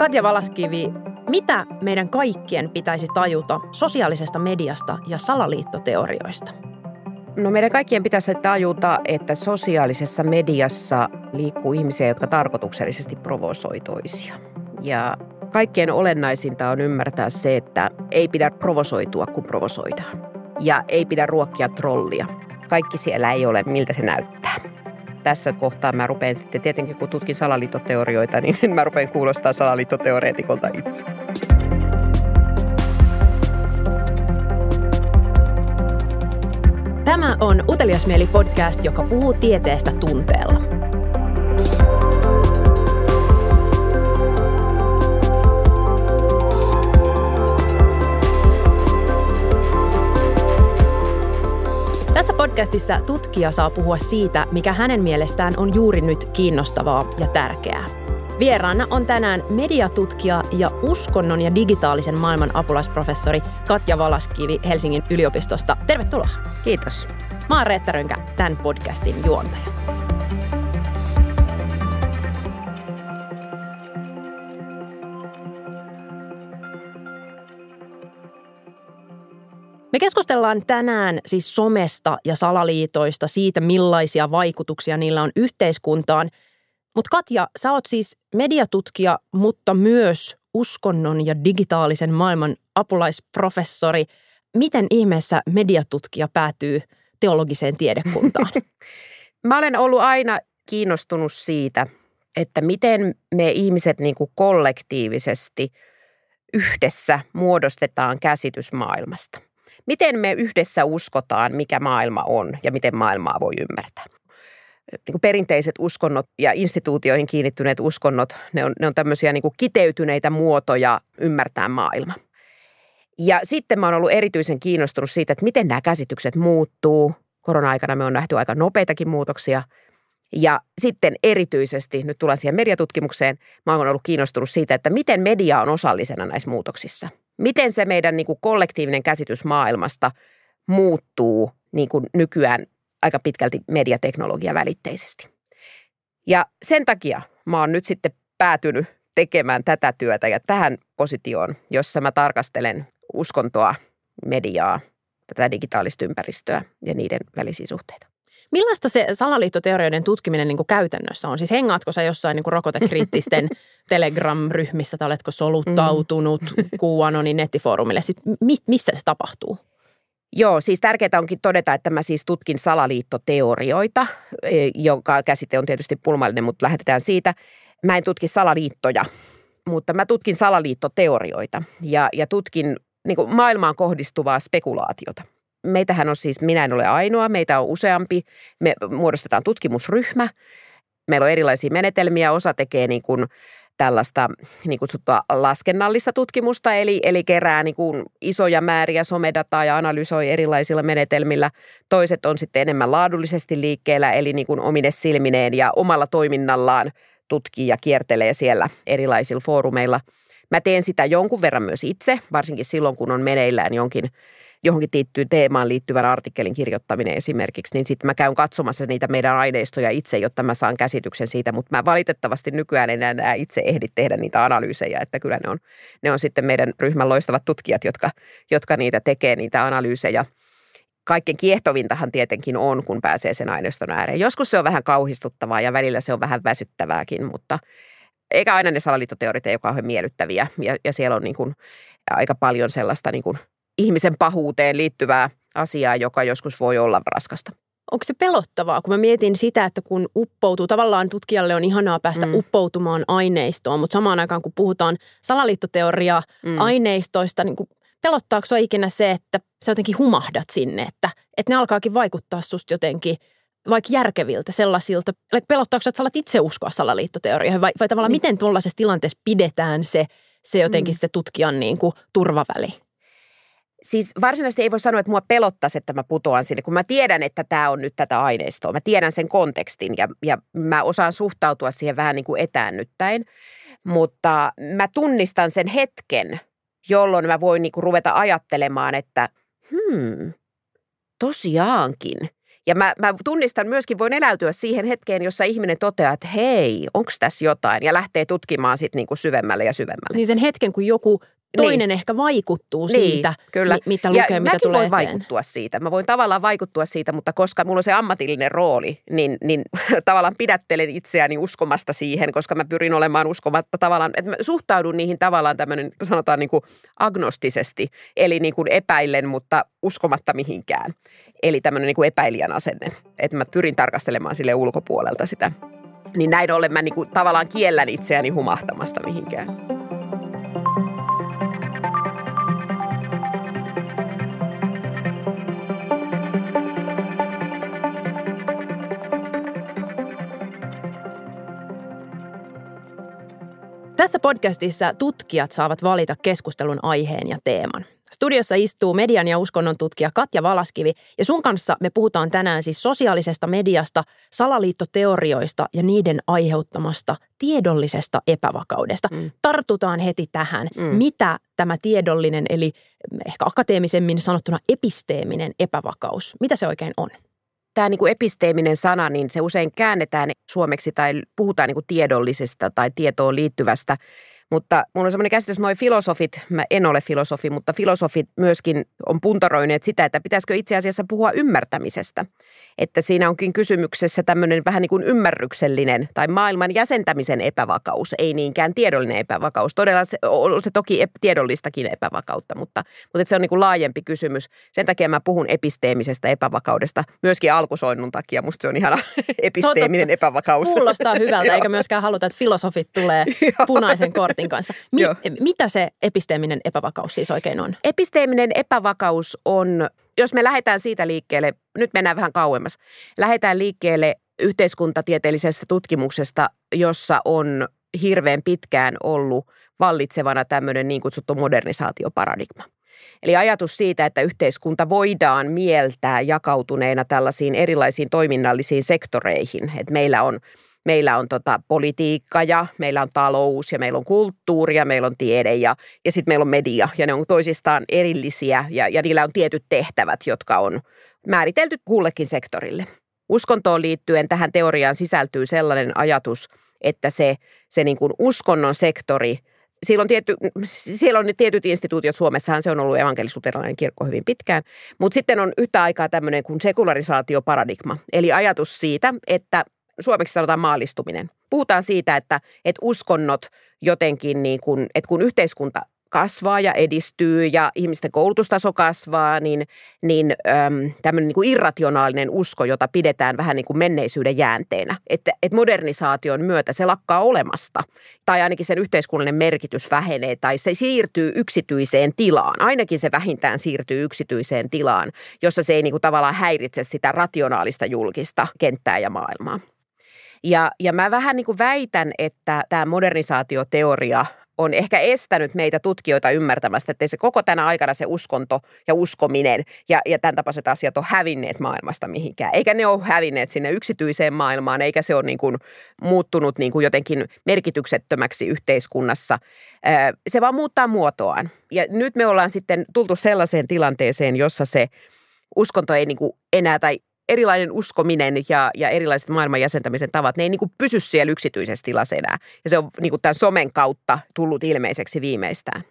Katja Valaskivi, mitä meidän kaikkien pitäisi tajuta sosiaalisesta mediasta ja salaliittoteorioista? No meidän kaikkien pitäisi tajuta, että sosiaalisessa mediassa liikkuu ihmisiä, jotka tarkoituksellisesti provosoi toisia. Ja kaikkein olennaisinta on ymmärtää se, että ei pidä provosoitua, kun provosoidaan. Ja ei pidä ruokkia trollia. Kaikki siellä ei ole, miltä se näyttää. Tässä kohtaa mä rupean sitten, tietenkin kun tutkin salaliittoteorioita, niin mä rupean kuulostaa salaliittoteoreetikolta itse. Tämä on Utelias mieli podcast, joka puhuu tieteestä tunteella. Podcastissa tutkija saa puhua siitä, mikä hänen mielestään on juuri nyt kiinnostavaa ja tärkeää. Vieraana on tänään mediatutkija ja uskonnon ja digitaalisen maailman apulaisprofessori Katja Valaskivi Helsingin yliopistosta. Tervetuloa. Kiitos. Mä oon Reetta Rönkä, tämän podcastin juontaja. Me keskustellaan tänään siis somesta ja salaliitoista, siitä millaisia vaikutuksia niillä on yhteiskuntaan. Mutta Katja, sä oot siis mediatutkija, mutta myös uskonnon ja digitaalisen maailman apulaisprofessori. Miten ihmeessä mediatutkija päätyy teologiseen tiedekuntaan? Mä olen ollut aina kiinnostunut siitä, että miten me ihmiset niin kuin kollektiivisesti yhdessä muodostetaan käsitys maailmasta miten me yhdessä uskotaan, mikä maailma on ja miten maailmaa voi ymmärtää. Niin kuin perinteiset uskonnot ja instituutioihin kiinnittyneet uskonnot, ne on, ne on tämmöisiä niin kuin kiteytyneitä muotoja ymmärtää maailma. Ja sitten mä oon ollut erityisen kiinnostunut siitä, että miten nämä käsitykset muuttuu. Korona-aikana me on nähty aika nopeitakin muutoksia. Ja sitten erityisesti, nyt tullaan siihen mediatutkimukseen, mä oon ollut kiinnostunut siitä, että miten media on osallisena näissä muutoksissa – miten se meidän niin kuin kollektiivinen käsitys maailmasta muuttuu niin kuin nykyään aika pitkälti mediateknologia välitteisesti. Ja sen takia mä oon nyt sitten päätynyt tekemään tätä työtä ja tähän positioon, jossa mä tarkastelen uskontoa, mediaa, tätä digitaalista ympäristöä ja niiden välisiä suhteita. Millaista se salaliittoteorioiden tutkiminen niin kuin käytännössä on? Siis hengaatko sä jossain niin kuin rokotekriittisten Telegram-ryhmissä tai oletko soluttautunut mm. QAnonin nettifoorumille? Sitten, missä se tapahtuu? Joo, siis tärkeää onkin todeta, että mä siis tutkin salaliittoteorioita, e, joka käsite on tietysti pulmallinen, mutta lähdetään siitä. Mä en tutki salaliittoja, mutta mä tutkin salaliittoteorioita ja, ja tutkin niin maailmaan kohdistuvaa spekulaatiota – Meitähän on siis, minä en ole ainoa, meitä on useampi. Me muodostetaan tutkimusryhmä. Meillä on erilaisia menetelmiä. Osa tekee niin kuin tällaista niin kutsuttua laskennallista tutkimusta, eli, eli kerää niin kuin isoja määriä somedataa ja analysoi erilaisilla menetelmillä. Toiset on sitten enemmän laadullisesti liikkeellä, eli niin kuin omine silmineen ja omalla toiminnallaan tutkii ja kiertelee siellä erilaisilla foorumeilla. Mä teen sitä jonkun verran myös itse, varsinkin silloin, kun on meneillään jonkin johonkin tiettyyn teemaan liittyvän artikkelin kirjoittaminen esimerkiksi, niin sitten mä käyn katsomassa niitä meidän aineistoja itse, jotta mä saan käsityksen siitä, mutta mä valitettavasti nykyään en enää itse ehdi tehdä niitä analyysejä, että kyllä ne on, ne on sitten meidän ryhmän loistavat tutkijat, jotka, jotka niitä tekee, niitä analyysejä. Kaikkein kiehtovintahan tietenkin on, kun pääsee sen aineiston ääreen. Joskus se on vähän kauhistuttavaa ja välillä se on vähän väsyttävääkin, mutta eikä aina ne salaliittoteorit ole kauhean miellyttäviä ja, ja siellä on niin kuin aika paljon sellaista niin kuin – ihmisen pahuuteen liittyvää asiaa, joka joskus voi olla raskasta. Onko se pelottavaa, kun mä mietin sitä, että kun uppoutuu, tavallaan tutkijalle on ihanaa päästä mm. uppoutumaan aineistoon, mutta samaan aikaan kun puhutaan salaliittoteoria mm. aineistoista, niin pelottaako sua ikinä se, että sä jotenkin humahdat sinne, että, että ne alkaakin vaikuttaa susta jotenkin vaikka järkeviltä sellaisilta, pelottaako että sä alat itse uskoa salaliittoteorioihin vai, vai tavallaan niin. miten tuollaisessa tilanteessa pidetään se, se jotenkin mm. se tutkijan niin kuin turvaväli? Siis varsinaisesti ei voi sanoa, että mua pelottaisi, että mä putoan sinne, kun mä tiedän, että tämä on nyt tätä aineistoa. Mä tiedän sen kontekstin ja, ja mä osaan suhtautua siihen vähän niin kuin etäännyttäen. Mutta mä tunnistan sen hetken, jolloin mä voin niin kuin ruveta ajattelemaan, että hmm, tosiaankin. Ja mä, mä tunnistan myöskin, voin eläytyä siihen hetkeen, jossa ihminen toteaa, että hei, onko tässä jotain, ja lähtee tutkimaan sitten niinku syvemmälle ja syvemmälle. Niin sen hetken, kun joku toinen niin. ehkä vaikuttuu niin, siitä, kyllä. Mi- mitä lukee, ja mitä tulee voin eteen. vaikuttua siitä. Mä voin tavallaan vaikuttua siitä, mutta koska mulla on se ammatillinen rooli, niin, niin tavallaan pidättelen itseäni uskomasta siihen, koska mä pyrin olemaan uskomatta tavallaan, että mä suhtaudun niihin tavallaan tämmöinen, sanotaan niin kuin agnostisesti, eli niin kuin epäillen, mutta uskomatta mihinkään. Eli tämmöinen niin kuin epäilijän asenne, että mä pyrin tarkastelemaan sille ulkopuolelta sitä. Niin näin ollen mä niin kuin tavallaan kiellän itseäni humahtamasta mihinkään. Tässä podcastissa tutkijat saavat valita keskustelun aiheen ja teeman. Studiossa istuu median ja uskonnon tutkija Katja Valaskivi ja sun kanssa me puhutaan tänään siis sosiaalisesta mediasta, salaliittoteorioista ja niiden aiheuttamasta tiedollisesta epävakaudesta. Mm. Tartutaan heti tähän, mm. mitä tämä tiedollinen eli ehkä akateemisemmin sanottuna episteeminen epävakaus, mitä se oikein on? Tämä niin kuin episteeminen sana, niin se usein käännetään suomeksi tai puhutaan niin kuin tiedollisesta tai tietoon liittyvästä mutta mulla on semmoinen käsitys, noin filosofit, mä en ole filosofi, mutta filosofit myöskin on puntaroineet sitä, että pitäisikö itse asiassa puhua ymmärtämisestä. Että siinä onkin kysymyksessä tämmöinen vähän niin kuin ymmärryksellinen tai maailman jäsentämisen epävakaus, ei niinkään tiedollinen epävakaus. Todella se on se toki tiedollistakin epävakautta, mutta, mutta se on niin kuin laajempi kysymys. Sen takia mä puhun episteemisestä epävakaudesta, myöskin alkusoinnun takia. Musta se on ihana episteeminen epävakaus. Kuulostaa hyvältä, eikä myöskään haluta, että filosofit tulee punaisen kortin Martin kanssa. Mi- mitä se episteeminen epävakaus siis oikein on? Episteeminen epävakaus on, jos me lähdetään siitä liikkeelle, nyt mennään vähän kauemmas, lähdetään liikkeelle yhteiskuntatieteellisestä tutkimuksesta, jossa on hirveän pitkään ollut vallitsevana tämmöinen niin kutsuttu modernisaatioparadigma. Eli ajatus siitä, että yhteiskunta voidaan mieltää jakautuneena tällaisiin erilaisiin toiminnallisiin sektoreihin. Että meillä on meillä on tota politiikka ja meillä on talous ja meillä on kulttuuri ja meillä on tiede ja, ja sitten meillä on media ja ne on toisistaan erillisiä ja, ja niillä on tietyt tehtävät, jotka on määritelty kullekin sektorille. Uskontoon liittyen tähän teoriaan sisältyy sellainen ajatus, että se, se niin kuin uskonnon sektori – siellä on, tietty, siellä on ne tietyt instituutiot, Suomessahan se on ollut evankelis-luterilainen kirkko hyvin pitkään, mutta sitten on yhtä aikaa tämmöinen kuin sekularisaatioparadigma, eli ajatus siitä, että suomeksi sanotaan maallistuminen. Puhutaan siitä, että, että uskonnot jotenkin, niin kuin, että kun yhteiskunta kasvaa ja edistyy ja ihmisten koulutustaso kasvaa, niin, niin äm, tämmöinen niin kuin irrationaalinen usko, jota pidetään vähän niin kuin menneisyyden jäänteenä, että, että modernisaation myötä se lakkaa olemasta tai ainakin sen yhteiskunnallinen merkitys vähenee tai se siirtyy yksityiseen tilaan. Ainakin se vähintään siirtyy yksityiseen tilaan, jossa se ei niin kuin tavallaan häiritse sitä rationaalista julkista kenttää ja maailmaa. Ja, ja mä vähän niin kuin väitän, että tämä modernisaatioteoria on ehkä estänyt meitä tutkijoita ymmärtämästä, että se koko tänä aikana se uskonto ja uskominen ja, ja tämän tapaiset asiat on hävinneet maailmasta mihinkään. Eikä ne ole hävinneet sinne yksityiseen maailmaan, eikä se ole niin kuin muuttunut niin kuin jotenkin merkityksettömäksi yhteiskunnassa. Se vaan muuttaa muotoaan. Ja nyt me ollaan sitten tultu sellaiseen tilanteeseen, jossa se uskonto ei niin kuin enää tai erilainen uskominen ja, ja erilaiset maailman jäsentämisen tavat, ne ei niin kuin pysy siellä yksityisessä tilassa enää. Ja se on niin kuin tämän somen kautta tullut ilmeiseksi viimeistään.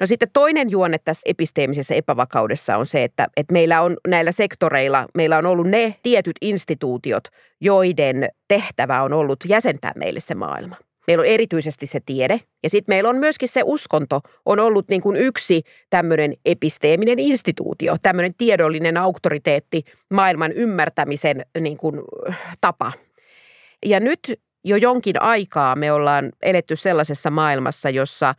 No sitten toinen juonne tässä episteemisessä epävakaudessa on se, että, että meillä on näillä sektoreilla, meillä on ollut ne tietyt instituutiot, joiden tehtävä on ollut jäsentää meille se maailma. Meillä on erityisesti se tiede. Ja sitten meillä on myöskin se uskonto. On ollut niin kuin yksi tämmöinen episteeminen instituutio, tämmöinen tiedollinen auktoriteetti, maailman ymmärtämisen niin kuin, tapa. Ja nyt jo jonkin aikaa me ollaan eletty sellaisessa maailmassa, jossa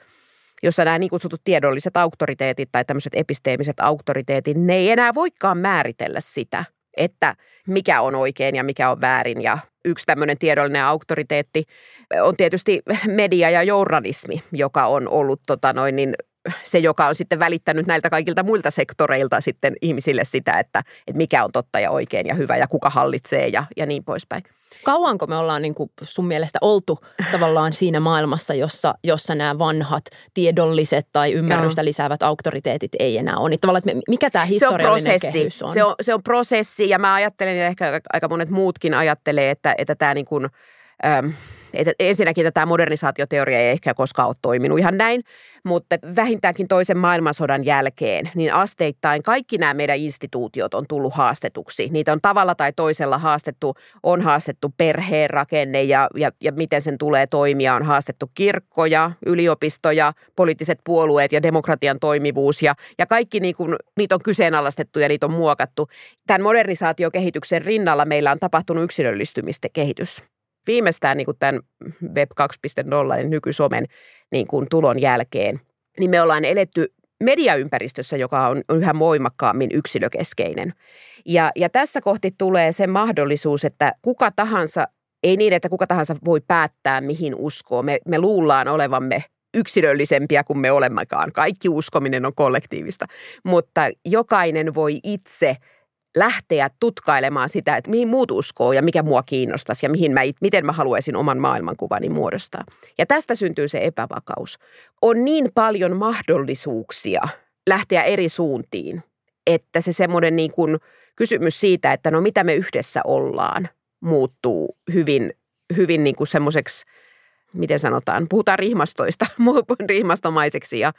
jossa nämä niin kutsutut tiedolliset auktoriteetit tai tämmöiset episteemiset auktoriteetit, ne ei enää voikaan määritellä sitä, että mikä on oikein ja mikä on väärin ja yksi tämmöinen tiedollinen auktoriteetti on tietysti media ja journalismi, joka on ollut tota noin, niin se, joka on sitten välittänyt näiltä kaikilta muilta sektoreilta sitten ihmisille sitä, että, että mikä on totta ja oikein ja hyvä ja kuka hallitsee ja, ja niin poispäin. Kauanko me ollaan niin kuin sun mielestä oltu tavallaan siinä maailmassa, jossa, jossa nämä vanhat tiedolliset tai ymmärrystä Joo. lisäävät auktoriteetit ei enää ole? Niin tavallaan, että mikä tämä historiallinen se on prosessi. kehys on? Se on, se on prosessi ja mä ajattelen ja ehkä aika monet muutkin ajattelee, että, että tämä niin kuin – että ensinnäkin tätä modernisaatioteoria ei ehkä koskaan ole toiminut ihan näin, mutta vähintäänkin toisen maailmansodan jälkeen, niin asteittain kaikki nämä meidän instituutiot on tullut haastetuksi. Niitä on tavalla tai toisella haastettu, on haastettu perheen rakenne ja, ja, ja miten sen tulee toimia, on haastettu kirkkoja, yliopistoja, poliittiset puolueet ja demokratian toimivuus ja, ja kaikki niin kuin, niitä on kyseenalaistettu ja niitä on muokattu. Tämän modernisaatiokehityksen rinnalla meillä on tapahtunut yksilöllistymistä kehitys viimeistään niin kuin tämän Web 2.0, niin nykysomen niin kuin tulon jälkeen, niin me ollaan eletty mediaympäristössä, joka on yhä voimakkaammin yksilökeskeinen. Ja, ja tässä kohti tulee se mahdollisuus, että kuka tahansa, ei niin, että kuka tahansa voi päättää, mihin uskoo. Me, me luullaan olevamme yksilöllisempiä kuin me olemmekaan. Kaikki uskominen on kollektiivista, mutta jokainen voi itse – lähteä tutkailemaan sitä, että mihin muut uskoo ja mikä mua kiinnostaisi ja mihin mä, miten mä haluaisin oman maailmankuvani muodostaa. Ja tästä syntyy se epävakaus. On niin paljon mahdollisuuksia lähteä eri suuntiin, että se semmoinen niin kuin kysymys siitä, että no mitä me yhdessä ollaan, muuttuu hyvin, hyvin niin kuin semmoiseksi, miten sanotaan, puhutaan rihmastoista, rihmastomaiseksi ja,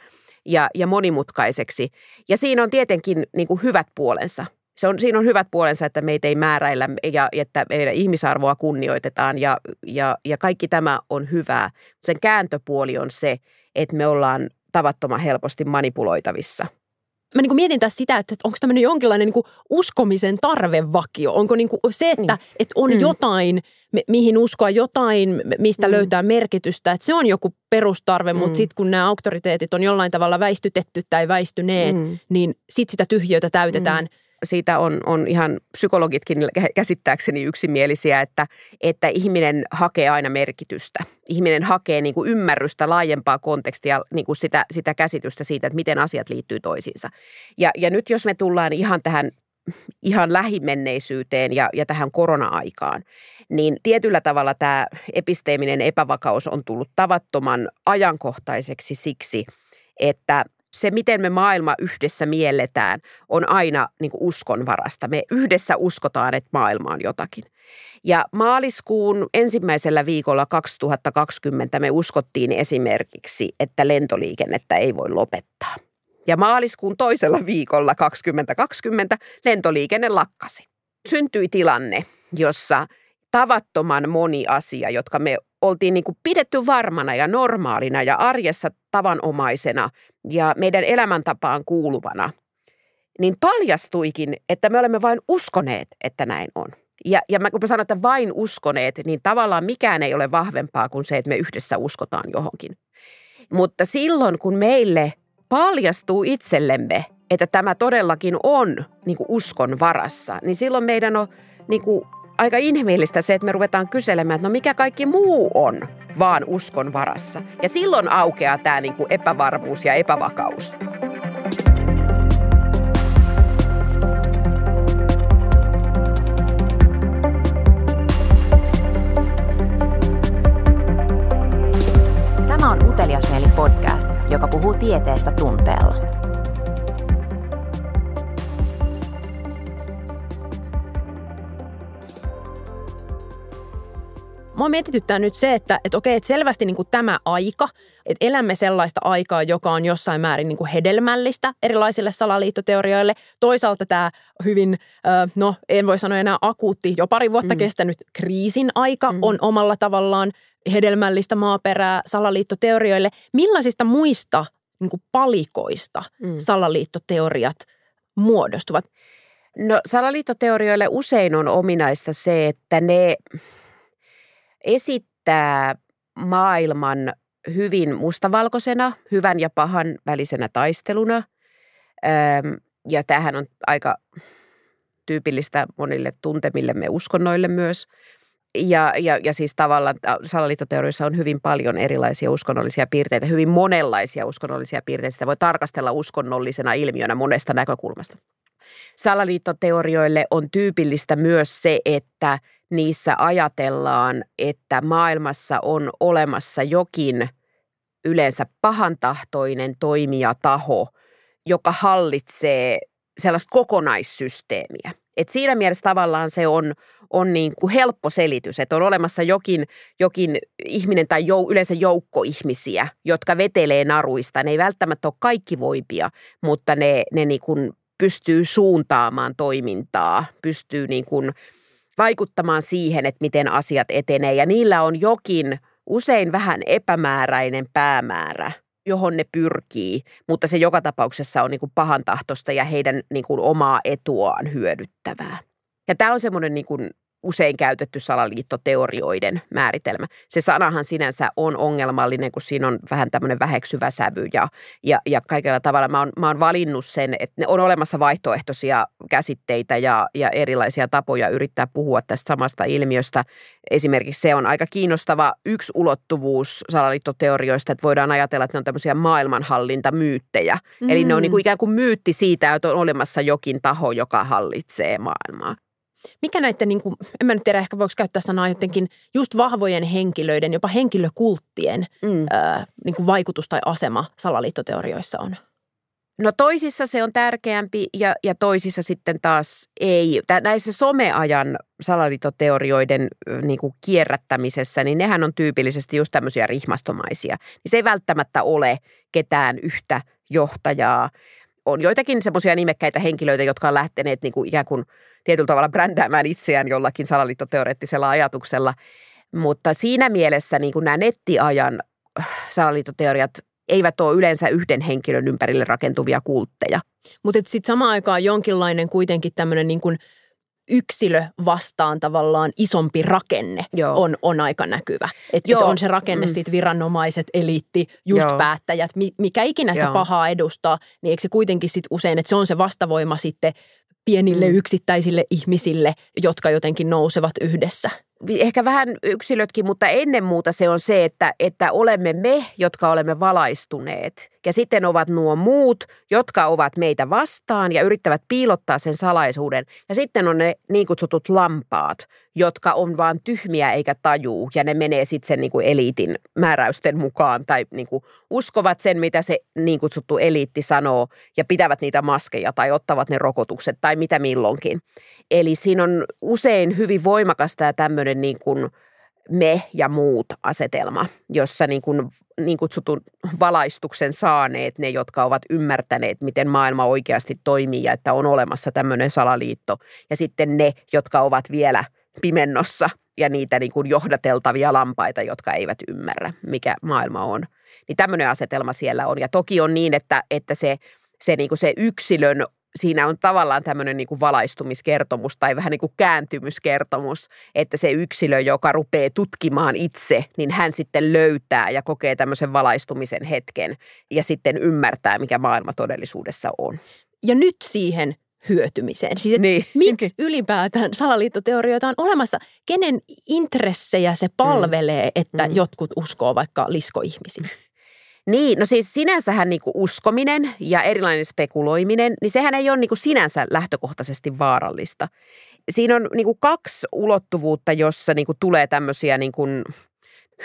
ja, ja monimutkaiseksi. Ja siinä on tietenkin niin kuin hyvät puolensa – se on, siinä on hyvät puolensa, että meitä ei määräillä ja että meidän ihmisarvoa kunnioitetaan ja, ja, ja kaikki tämä on hyvää. Sen kääntöpuoli on se, että me ollaan tavattoman helposti manipuloitavissa. Mä niin mietin tässä sitä, että onko tämmöinen jonkinlainen niin uskomisen tarvevakio. Onko niin se, että, mm. että on mm. jotain, mihin uskoa, jotain, mistä mm. löytää merkitystä, että se on joku perustarve, mm. mutta sitten kun nämä auktoriteetit on jollain tavalla väistytetty tai väistyneet, mm. niin sitten sitä tyhjötä täytetään mm siitä on, on ihan psykologitkin käsittääkseni yksimielisiä, että, että ihminen hakee aina merkitystä. Ihminen hakee niin kuin ymmärrystä, laajempaa kontekstia, niin kuin sitä, sitä käsitystä siitä, että miten asiat liittyy toisiinsa. Ja, ja nyt jos me tullaan ihan tähän ihan lähimenneisyyteen ja, ja tähän korona-aikaan, niin tietyllä tavalla tämä episteeminen epävakaus on tullut tavattoman ajankohtaiseksi siksi, että se, miten me maailma yhdessä mielletään, on aina niin kuin uskonvarasta. Me yhdessä uskotaan, että maailma on jotakin. Ja maaliskuun ensimmäisellä viikolla 2020 me uskottiin esimerkiksi, että lentoliikennettä ei voi lopettaa. Ja maaliskuun toisella viikolla 2020 lentoliikenne lakkasi. Syntyi tilanne, jossa tavattoman moni asia, jotka me oltiin niin kuin pidetty varmana ja normaalina ja arjessa tavanomaisena ja meidän elämäntapaan kuuluvana, niin paljastuikin, että me olemme vain uskoneet, että näin on. Ja, ja mä, kun mä sanon, että vain uskoneet, niin tavallaan mikään ei ole vahvempaa kuin se, että me yhdessä uskotaan johonkin. Mutta silloin, kun meille paljastuu itsellemme, että tämä todellakin on niin kuin uskon varassa, niin silloin meidän on niin kuin aika inhimillistä se, että me ruvetaan kyselemään, että no mikä kaikki muu on vaan uskon varassa. Ja silloin aukeaa tämä niin kuin epävarmuus ja epävakaus. Tämä on Utelias Mieli podcast, joka puhuu tieteestä tunteella. Mua mietityttää nyt se, että, että okei, että selvästi niin kuin tämä aika, että elämme sellaista aikaa, joka on jossain määrin niin kuin hedelmällistä erilaisille salaliittoteorioille. Toisaalta tämä hyvin, no en voi sanoa enää akuutti, jo pari vuotta mm. kestänyt kriisin aika mm. on omalla tavallaan hedelmällistä maaperää salaliittoteorioille. Millaisista muista niin kuin palikoista mm. salaliittoteoriat muodostuvat? No salaliittoteorioille usein on ominaista se, että ne esittää maailman hyvin mustavalkoisena, hyvän ja pahan välisenä taisteluna. Ja tämähän on aika tyypillistä monille tuntemillemme uskonnoille myös. Ja, ja, ja siis tavallaan salaliittoteorioissa on hyvin paljon erilaisia uskonnollisia piirteitä, hyvin monenlaisia uskonnollisia piirteitä. Sitä voi tarkastella uskonnollisena ilmiönä monesta näkökulmasta. Salaliittoteorioille on tyypillistä myös se, että niissä ajatellaan, että maailmassa on olemassa jokin yleensä pahantahtoinen toimijataho, joka hallitsee sellaista kokonaissysteemiä. Et siinä mielessä tavallaan se on, on niin kuin helppo selitys, että on olemassa jokin, jokin ihminen tai jou, yleensä joukko ihmisiä, jotka vetelee naruista. Ne ei välttämättä ole kaikki voipia, mutta ne, ne niin kuin pystyy suuntaamaan toimintaa, pystyy niin kuin vaikuttamaan siihen, että miten asiat etenee. Ja niillä on jokin usein vähän epämääräinen päämäärä, johon ne pyrkii, mutta se joka tapauksessa on niin kuin pahan tahtosta ja heidän niin kuin omaa etuaan hyödyttävää. Ja tämä on semmoinen niin usein käytetty salaliittoteorioiden määritelmä. Se sanahan sinänsä on ongelmallinen, kun siinä on vähän tämmöinen väheksyvä sävy ja, ja, ja kaikella tavalla mä oon, mä oon valinnut sen, että on olemassa vaihtoehtoisia käsitteitä ja, ja erilaisia tapoja yrittää puhua tästä samasta ilmiöstä. Esimerkiksi se on aika kiinnostava yksi ulottuvuus salaliittoteorioista, että voidaan ajatella, että ne on tämmöisiä maailmanhallintamyyttejä. Mm. Eli ne on niin kuin ikään kuin myytti siitä, että on olemassa jokin taho, joka hallitsee maailmaa. Mikä näiden, niin kuin, en mä nyt tiedä, ehkä voiko käyttää sanaa jotenkin just vahvojen henkilöiden, jopa henkilökulttien mm. ää, niin kuin vaikutus tai asema salaliittoteorioissa on? No toisissa se on tärkeämpi ja, ja toisissa sitten taas ei. Tää, näissä someajan salaliittoteorioiden niin kuin kierrättämisessä, niin nehän on tyypillisesti just tämmöisiä rihmastomaisia. Niin se ei välttämättä ole ketään yhtä johtajaa. On joitakin semmoisia nimekkäitä henkilöitä, jotka on lähteneet niin kuin ikään kuin – tietyllä tavalla brändäämään itseään jollakin salaliittoteoreettisella ajatuksella. Mutta siinä mielessä niin kuin nämä nettiajan äh, salaliittoteoriat eivät ole yleensä yhden henkilön ympärille rakentuvia kultteja. Mutta sitten samaan aikaan jonkinlainen kuitenkin tämmöinen niin kuin yksilö vastaan tavallaan isompi rakenne on, on aika näkyvä. Että et on se rakenne mm. siitä viranomaiset, eliitti, just Joo. päättäjät, mikä ikinä sitä Joo. pahaa edustaa, niin eikö se kuitenkin sitten usein, että se on se vastavoima sitten pienille mm. yksittäisille ihmisille, jotka jotenkin nousevat yhdessä – ehkä vähän yksilötkin, mutta ennen muuta se on se, että, että olemme me, jotka olemme valaistuneet. Ja sitten ovat nuo muut, jotka ovat meitä vastaan ja yrittävät piilottaa sen salaisuuden. Ja sitten on ne niin kutsutut lampaat, jotka on vaan tyhmiä eikä tajuu. Ja ne menee sitten sen niin kuin eliitin määräysten mukaan tai niin kuin uskovat sen, mitä se niin kutsuttu eliitti sanoo ja pitävät niitä maskeja tai ottavat ne rokotukset tai mitä milloinkin. Eli siinä on usein hyvin voimakasta ja tämmöinen niin kuin me ja muut asetelma, jossa niin kuin, niin kutsutun valaistuksen saaneet, ne jotka ovat ymmärtäneet, miten maailma oikeasti toimii ja että on olemassa tämmöinen salaliitto. Ja sitten ne, jotka ovat vielä pimennossa ja niitä niin kuin johdateltavia lampaita, jotka eivät ymmärrä, mikä maailma on. Niin tämmöinen asetelma siellä on. Ja toki on niin, että, että se, se, niin kuin se yksilön siinä on tavallaan tämmöinen niin kuin valaistumiskertomus tai vähän niin kuin kääntymyskertomus, että se yksilö, joka rupeaa tutkimaan itse, niin hän sitten löytää ja kokee tämmöisen valaistumisen hetken ja sitten ymmärtää, mikä maailma todellisuudessa on. Ja nyt siihen hyötymiseen. Siis niin. miksi ylipäätään salaliittoteorioita on olemassa? Kenen intressejä se palvelee, mm. että mm. jotkut uskoo vaikka liskoihmisiin? Niin, no siis sinänsähän niin uskominen ja erilainen spekuloiminen, niin sehän ei ole niin sinänsä lähtökohtaisesti vaarallista. Siinä on niin kaksi ulottuvuutta, jossa niin tulee tämmöisiä niin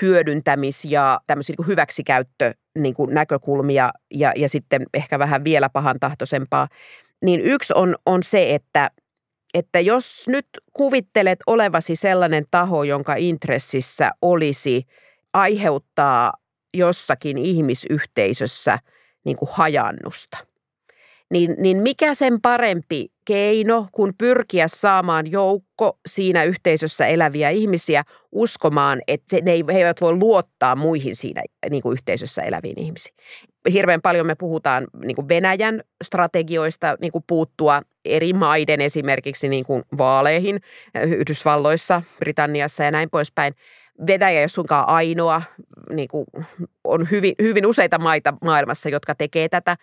hyödyntämis- ja tämmöisiä niin hyväksikäyttö niin näkökulmia ja, ja sitten ehkä vähän vielä pahantahtoisempaa. Niin yksi on, on se, että, että jos nyt kuvittelet olevasi sellainen taho, jonka intressissä olisi aiheuttaa jossakin ihmisyhteisössä niin kuin hajannusta. Niin, niin mikä sen parempi keino, kun pyrkiä saamaan joukko siinä yhteisössä eläviä ihmisiä uskomaan, että ne eivät voi luottaa muihin siinä niin kuin yhteisössä eläviin ihmisiin. Hirveän paljon me puhutaan niin kuin Venäjän strategioista niin kuin puuttua eri maiden esimerkiksi niin kuin vaaleihin Yhdysvalloissa, Britanniassa ja näin poispäin – Venäjä ei ole sunkaan ainoa, niin kuin on hyvin, hyvin useita maita maailmassa, jotka tekee tätä.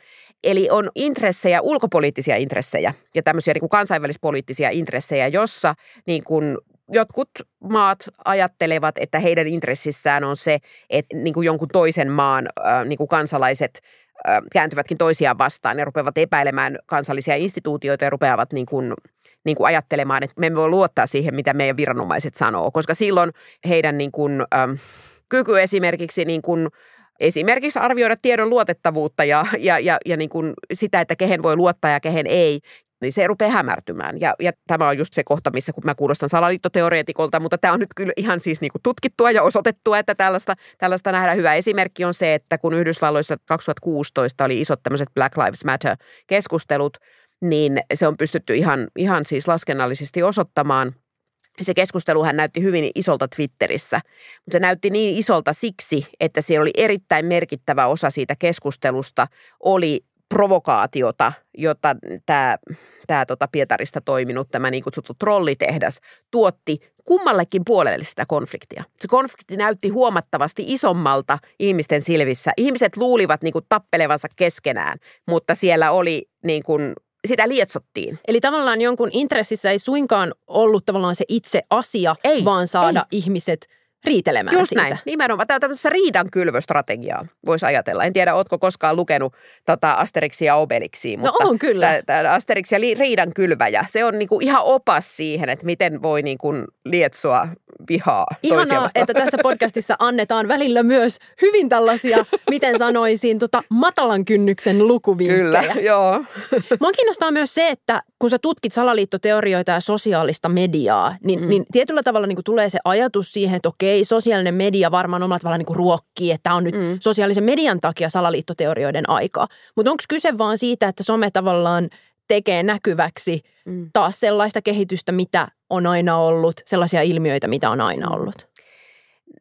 Eli on intressejä, ulkopoliittisia intressejä ja tämmöisiä niin kuin kansainvälispoliittisia intressejä, jossa niin kuin jotkut maat ajattelevat, että heidän intressissään on se, että niin kuin jonkun toisen maan niin kuin kansalaiset kääntyvätkin toisiaan vastaan ja rupeavat epäilemään kansallisia instituutioita ja rupeavat niin kuin, niin kuin ajattelemaan, että me emme voi luottaa siihen, mitä meidän viranomaiset sanoo, koska silloin heidän niin kuin, ähm, kyky esimerkiksi niin kuin, esimerkiksi arvioida tiedon luotettavuutta ja, ja, ja, ja niin kuin sitä, että kehen voi luottaa ja kehen ei, niin se rupeaa hämärtymään. Ja, ja tämä on just se kohta, missä kun mä kuulostan salaliittoteoreetikolta, mutta tämä on nyt kyllä ihan siis niin kuin tutkittua ja osoitettua, että tällaista, tällaista nähdään. Hyvä esimerkki on se, että kun Yhdysvalloissa 2016 oli isot tämmöiset Black Lives Matter-keskustelut, niin se on pystytty ihan, ihan siis laskennallisesti osoittamaan – se keskusteluhan näytti hyvin isolta Twitterissä, mutta se näytti niin isolta siksi, että siellä oli erittäin merkittävä osa siitä keskustelusta oli provokaatiota, jota tämä, tämä tota Pietarista toiminut, tämä niin kutsuttu trollitehdas, tuotti kummallekin puolelle sitä konfliktia. Se konflikti näytti huomattavasti isommalta ihmisten silvissä. Ihmiset luulivat niin kuin tappelevansa keskenään, mutta siellä oli niin kuin sitä lietsottiin. Eli tavallaan jonkun intressissä ei suinkaan ollut tavallaan se itse asia, ei, vaan saada ei. ihmiset – riitelemään Just siitä. näin, nimenomaan. Tämä on tämmöistä riidan kylvöstrategiaa, voisi ajatella. En tiedä, ootko koskaan lukenut tota Asterixia ja Obelixia, no mutta no on kyllä. Tämä Asterix ja riidan kylväjä, se on niinku ihan opas siihen, että miten voi niinku lietsoa vihaa Ihanaa, että tässä podcastissa annetaan välillä myös hyvin tällaisia, miten sanoisin, tota, matalan kynnyksen lukuvinkkejä. Kyllä, joo. Mua kiinnostaa myös se, että kun sä tutkit salaliittoteorioita ja sosiaalista mediaa, niin, mm. niin tietyllä tavalla niin tulee se ajatus siihen, että okei, sosiaalinen media varmaan omalla tavalla niin ruokkii, että on nyt mm. sosiaalisen median takia salaliittoteorioiden aikaa. Mutta onko kyse vaan siitä, että some tavallaan tekee näkyväksi mm. taas sellaista kehitystä, mitä on aina ollut, sellaisia ilmiöitä, mitä on aina ollut?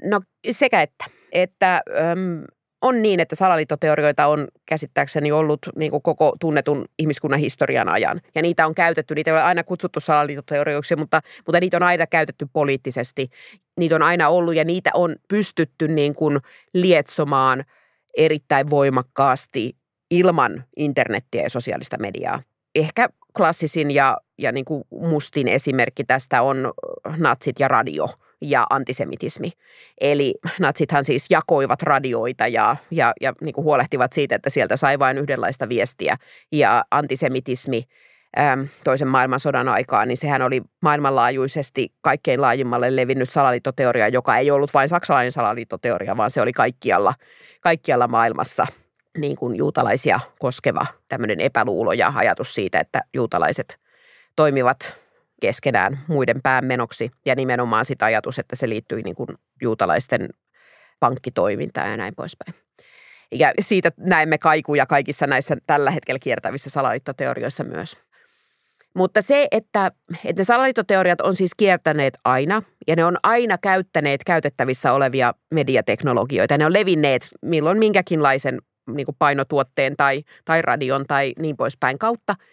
No sekä että. Että äm, on niin, että salaliittoteorioita on käsittääkseni ollut niin kuin koko tunnetun ihmiskunnan historian ajan. Ja niitä on käytetty, niitä ei ole aina kutsuttu salaliittoteorioiksi, mutta, mutta niitä on aina käytetty poliittisesti. Niitä on aina ollut ja niitä on pystytty niin kuin lietsomaan erittäin voimakkaasti ilman internettiä ja sosiaalista mediaa. Ehkä klassisin ja, ja niin kuin mustin esimerkki tästä on natsit ja radio – ja antisemitismi. Eli natsithan siis jakoivat radioita ja, ja, ja niin kuin huolehtivat siitä, että sieltä sai vain yhdenlaista viestiä. Ja antisemitismi toisen maailmansodan aikaan, niin sehän oli maailmanlaajuisesti kaikkein laajimmalle levinnyt salaliittoteoria, joka ei ollut vain saksalainen salaliittoteoria, vaan se oli kaikkialla, kaikkialla maailmassa niin kuin juutalaisia koskeva tämmöinen epäluulo ja ajatus siitä, että juutalaiset toimivat keskenään muiden päämenoksi ja nimenomaan sitä ajatus, että se liittyi niin kuin juutalaisten pankkitoimintaan ja näin poispäin. Ja siitä näemme kaikuja kaikissa näissä tällä hetkellä kiertävissä salaliittoteorioissa myös. Mutta se, että, että ne salaliittoteoriat on siis kiertäneet aina ja ne on aina käyttäneet käytettävissä olevia mediateknologioita. Ne on levinneet milloin minkäkinlaisen niin painotuotteen tai, tai radion tai niin poispäin kautta –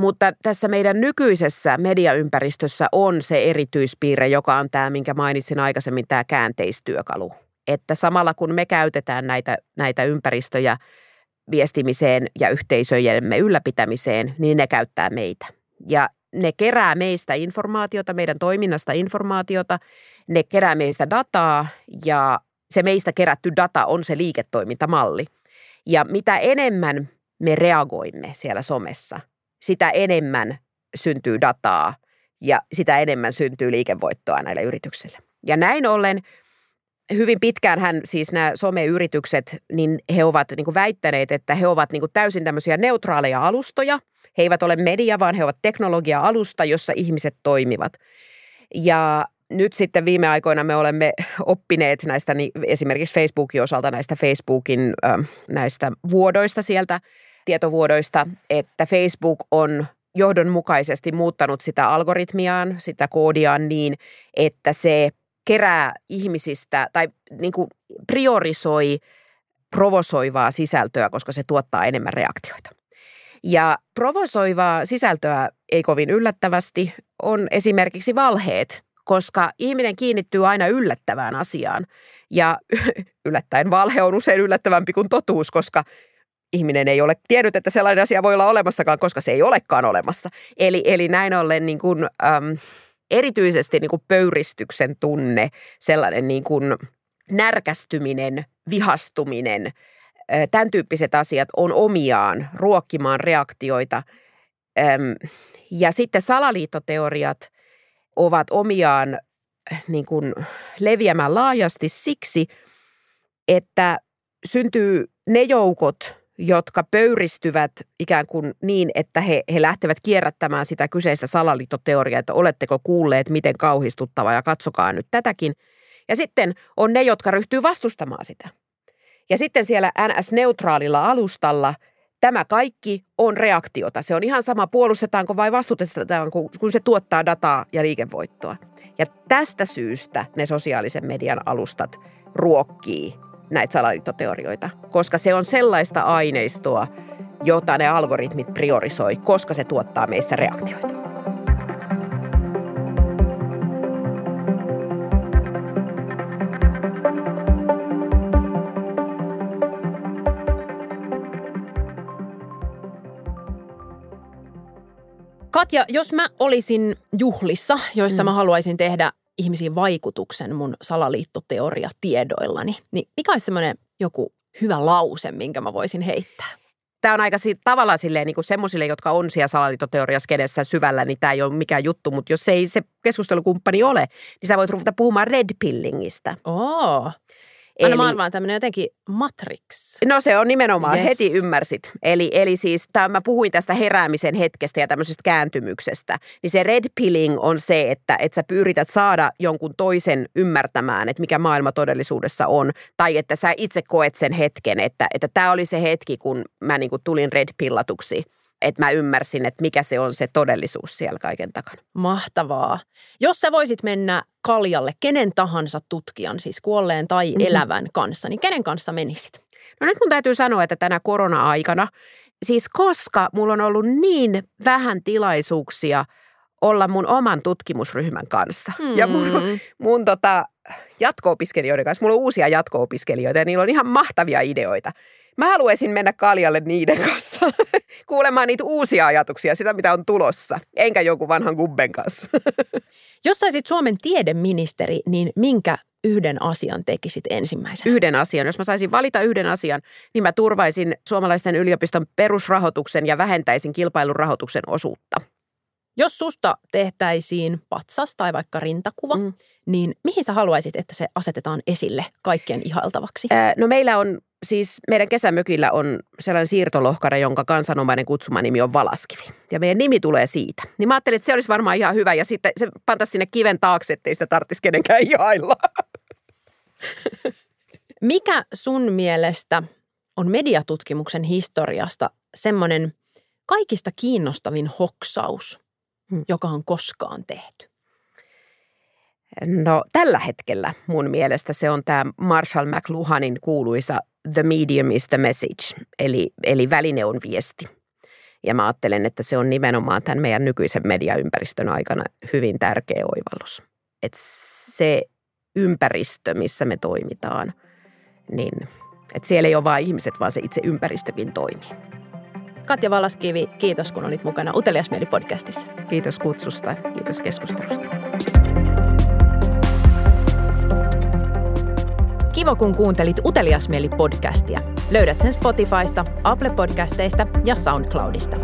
mutta tässä meidän nykyisessä mediaympäristössä on se erityispiirre, joka on tämä, minkä mainitsin aikaisemmin, tämä käänteistyökalu. Että samalla kun me käytetään näitä, näitä ympäristöjä viestimiseen ja yhteisöjemme ylläpitämiseen, niin ne käyttää meitä. Ja ne kerää meistä informaatiota, meidän toiminnasta informaatiota, ne kerää meistä dataa ja se meistä kerätty data on se liiketoimintamalli. Ja mitä enemmän me reagoimme siellä somessa – sitä enemmän syntyy dataa ja sitä enemmän syntyy liikevoittoa näille yrityksille. Ja näin ollen hyvin pitkään hän siis nämä someyritykset, niin he ovat niin kuin väittäneet, että he ovat niin kuin täysin tämmöisiä neutraaleja alustoja. He eivät ole media, vaan he ovat teknologia-alusta, jossa ihmiset toimivat. Ja nyt sitten viime aikoina me olemme oppineet näistä niin esimerkiksi Facebookin osalta näistä Facebookin äh, näistä vuodoista sieltä – tietovuodoista, että Facebook on johdonmukaisesti muuttanut sitä algoritmiaan, sitä koodiaan niin, että se kerää ihmisistä tai niin kuin priorisoi provosoivaa sisältöä, koska se tuottaa enemmän reaktioita. Ja provosoivaa sisältöä ei kovin yllättävästi on esimerkiksi valheet, koska ihminen kiinnittyy aina yllättävään asiaan. Ja yllättäen valhe on usein yllättävämpi kuin totuus, koska ihminen ei ole tiennyt, että sellainen asia voi olla olemassakaan, koska se ei olekaan olemassa. Eli, eli näin ollen niin kuin, äm, erityisesti niin kuin pöyristyksen tunne, sellainen niin kuin närkästyminen, vihastuminen, tämän tyyppiset asiat on omiaan ruokkimaan reaktioita. Ja sitten salaliittoteoriat ovat omiaan niin kuin leviämään laajasti siksi, että syntyy ne joukot, jotka pöyristyvät ikään kuin niin, että he, he lähtevät kierrättämään sitä kyseistä salaliittoteoriaa, että oletteko kuulleet, miten kauhistuttava ja katsokaa nyt tätäkin. Ja sitten on ne, jotka ryhtyy vastustamaan sitä. Ja sitten siellä NS-neutraalilla alustalla tämä kaikki on reaktiota. Se on ihan sama, puolustetaanko vai vastustetaanko, kun se tuottaa dataa ja liikevoittoa. Ja tästä syystä ne sosiaalisen median alustat ruokkii näitä salaliittoteorioita, koska se on sellaista aineistoa, jota ne algoritmit priorisoi, koska se tuottaa meissä reaktioita. Katja, jos mä olisin juhlissa, joissa mm. mä haluaisin tehdä ihmisiin vaikutuksen mun salaliittoteoria tiedoillani, niin mikä olisi semmoinen joku hyvä lause, minkä mä voisin heittää? Tämä on aika tavallaan silleen niin semmoisille, jotka on siellä salaliittoteoriassa syvällä, niin tämä ei ole mikään juttu, mutta jos ei se keskustelukumppani ole, niin sä voit ruveta puhumaan red pillingistä. Oo. Eli, Anna mä tämmöinen jotenkin matrix. No se on nimenomaan, yes. heti ymmärsit. Eli, eli siis tämä, mä puhuin tästä heräämisen hetkestä ja tämmöisestä kääntymyksestä. Niin se red pilling on se, että, että sä pyrität saada jonkun toisen ymmärtämään, että mikä maailma todellisuudessa on. Tai että sä itse koet sen hetken, että, että tämä oli se hetki, kun mä niin kuin tulin red pillatuksi – että mä ymmärsin, että mikä se on se todellisuus siellä kaiken takana. Mahtavaa. Jos sä voisit mennä kaljalle kenen tahansa tutkijan, siis kuolleen tai mm-hmm. elävän kanssa, niin kenen kanssa menisit? No nyt mun täytyy sanoa, että tänä korona-aikana, siis koska mulla on ollut niin vähän tilaisuuksia olla mun oman tutkimusryhmän kanssa. Mm. Ja mun, mun tota, jatko-opiskelijoiden kanssa, mulla on uusia jatko-opiskelijoita ja niillä on ihan mahtavia ideoita. Mä haluaisin mennä kaljalle niiden kanssa kuulemaan niitä uusia ajatuksia, sitä mitä on tulossa, enkä joku vanhan gubben kanssa. Jos saisit Suomen tiedeministeri, niin minkä yhden asian tekisit ensimmäisenä? Yhden asian. Jos mä saisin valita yhden asian, niin mä turvaisin suomalaisten yliopiston perusrahoituksen ja vähentäisin kilpailurahoituksen osuutta. Jos susta tehtäisiin patsas tai vaikka rintakuva, mm. niin mihin sä haluaisit, että se asetetaan esille kaikkien ihailtavaksi? Ää, no meillä on siis, meidän kesämökillä on sellainen siirtolohkare, jonka kansanomainen kutsumanimi on Valaskivi. Ja meidän nimi tulee siitä. Niin mä ajattelin, että se olisi varmaan ihan hyvä ja sitten se pantaisi sinne kiven taakse, ettei sitä tarvitsisi kenenkään ihailla. Mikä sun mielestä on mediatutkimuksen historiasta semmoinen kaikista kiinnostavin hoksaus – hmm. joka on koskaan tehty? No tällä hetkellä mun mielestä se on tämä Marshall McLuhanin kuuluisa The medium is the message, eli, eli väline on viesti. Ja mä ajattelen, että se on nimenomaan tämän meidän nykyisen mediaympäristön aikana hyvin tärkeä oivallus. Että se ympäristö, missä me toimitaan, niin että siellä ei ole vain ihmiset, vaan se itse ympäristökin toimii. Katja Valaskivi, kiitos kun olit mukana Utelias podcastissa. Kiitos kutsusta, kiitos keskustelusta. Kiva, kun kuuntelit Utelias podcastia. Löydät sen Spotifysta, Apple Podcasteista ja SoundCloudista.